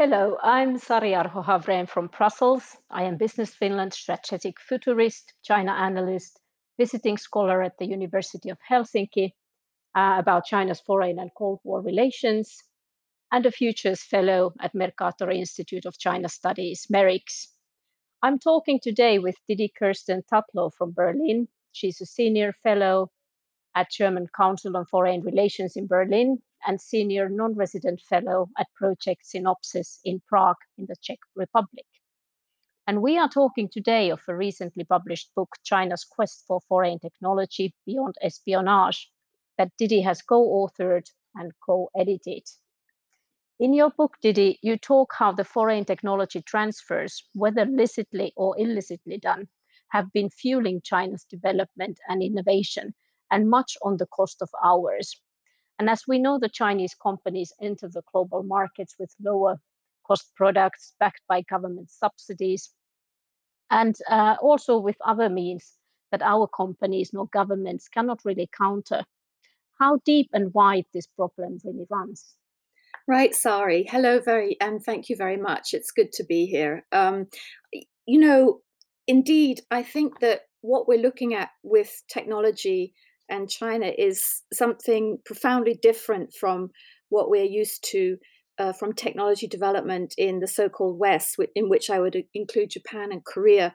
Hello, I'm Sari Arho Havrén from Brussels. I am Business Finland strategic futurist, China analyst, visiting scholar at the University of Helsinki uh, about China's foreign and Cold War relations, and a Futures Fellow at Mercator Institute of China Studies, MERICS. I'm talking today with Didi Kirsten Tatlow from Berlin. She's a senior fellow at German Council on Foreign Relations in Berlin and senior non-resident fellow at Project Sinopsis in Prague in the Czech Republic. And we are talking today of a recently published book, China's Quest for Foreign Technology Beyond Espionage, that Didi has co-authored and co-edited. In your book, Didi, you talk how the foreign technology transfers, whether licitly or illicitly done, have been fueling China's development and innovation and much on the cost of ours. And as we know, the Chinese companies enter the global markets with lower cost products backed by government subsidies and uh, also with other means that our companies nor governments cannot really counter. How deep and wide this problem really runs? Right, sorry. Hello, very, and thank you very much. It's good to be here. Um, you know, indeed, I think that what we're looking at with technology and China is something profoundly different from what we're used to uh, from technology development in the so-called West, in which I would include Japan and Korea,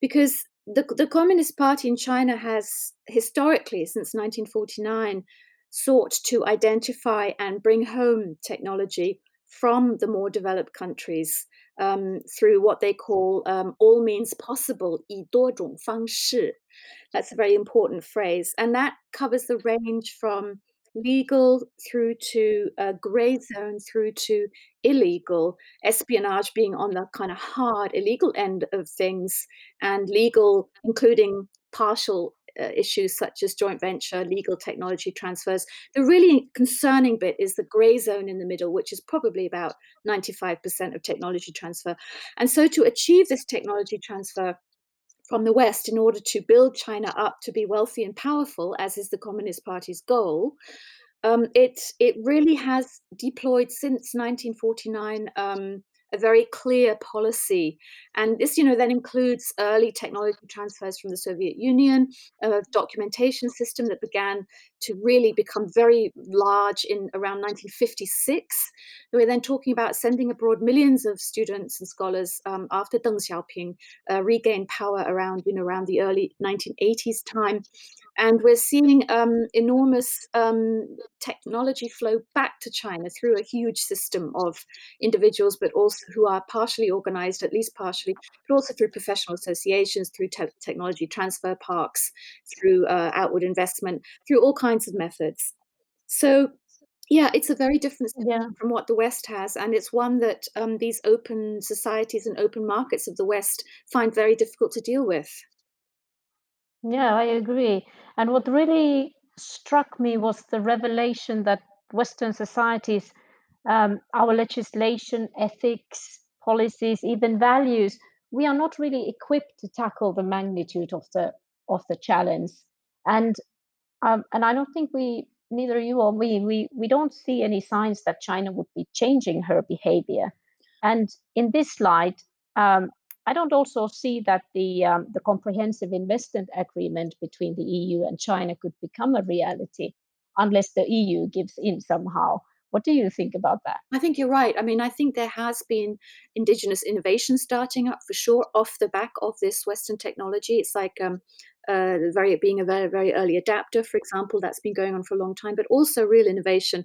because the, the Communist Party in China has historically, since 1949, sought to identify and bring home technology from the more developed countries um, through what they call um, all means possible, 以多种方式. That's a very important phrase. And that covers the range from legal through to a gray zone through to illegal, espionage being on the kind of hard illegal end of things, and legal, including partial uh, issues such as joint venture, legal technology transfers. The really concerning bit is the gray zone in the middle, which is probably about 95% of technology transfer. And so to achieve this technology transfer, from the West in order to build China up to be wealthy and powerful, as is the Communist Party's goal, um, it it really has deployed since 1949 um, a very clear policy. And this, you know, then includes early technology transfers from the Soviet Union, a documentation system that began to really become very large in around 1956. We're then talking about sending abroad millions of students and scholars um, after Deng Xiaoping uh, regained power around, you know, around the early 1980s time. And we're seeing um, enormous um, technology flow back to China through a huge system of individuals, but also who are partially organized, at least partially, but also through professional associations, through te technology transfer parks, through uh, outward investment, through all kinds of methods. So yeah, it's a very different Yeah. from what the West has, and it's one that um, these open societies and open markets of the West find very difficult to deal with. Yeah, I agree. And what really struck me was the revelation that Western societies, um, our legislation, ethics, policies, even values, we are not really equipped to tackle the magnitude of the of the challenge. And um, and I don't think we, neither you or me, we we don't see any signs that China would be changing her behavior. And in this slide, um, I don't also see that the um, the comprehensive investment agreement between the EU and China could become a reality unless the EU gives in somehow. What do you think about that? I think you're right. I mean, I think there has been indigenous innovation starting up for sure off the back of this Western technology. It's like um, uh, very being a very very early adapter, for example, that's been going on for a long time, but also real innovation.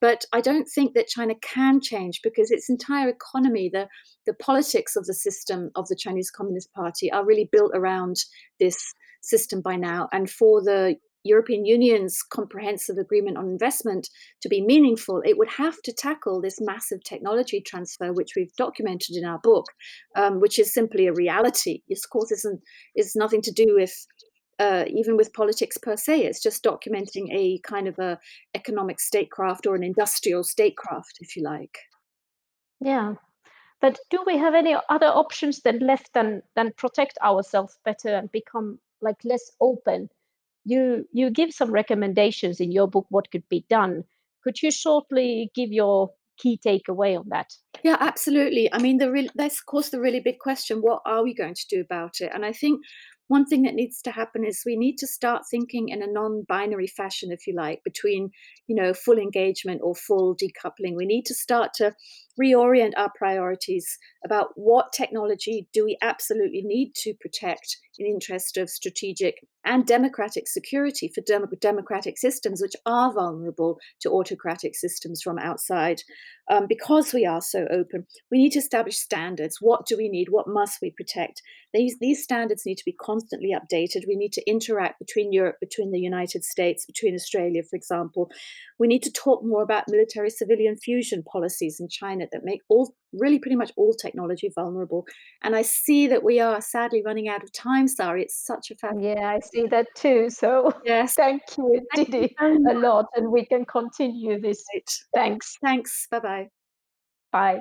But I don't think that China can change because its entire economy, the the politics of the system of the Chinese Communist Party, are really built around this system by now. And for the European Union's comprehensive agreement on investment to be meaningful, it would have to tackle this massive technology transfer, which we've documented in our book, um, which is simply a reality. This course, isn't is nothing to do with uh, even with politics per se. It's just documenting a kind of a economic statecraft or an industrial statecraft, if you like. Yeah. But do we have any other options then left than than protect ourselves better and become like less open? You you give some recommendations in your book what could be done. Could you shortly give your key takeaway on that? Yeah, absolutely. I mean, the real that's of course the really big question, what are we going to do about it? And I think one thing that needs to happen is we need to start thinking in a non-binary fashion, if you like, between, you know, full engagement or full decoupling. We need to start to reorient our priorities about what technology do we absolutely need to protect in interest of strategic and democratic security for dem- democratic systems, which are vulnerable to autocratic systems from outside. Um, because we are so open, we need to establish standards. What do we need? What must we protect? These, these standards need to be constantly updated. We need to interact between Europe, between the United States, between Australia, for example. We need to talk more about military civilian fusion policies in China that make all really pretty much all technology vulnerable. And I see that we are sadly running out of time, Sari. It's such a fascinating Yeah, I see that too. So yes. thank you, Thank you Didi, a lot, and we can continue this. Thanks. Thanks. Bye bye. Bye.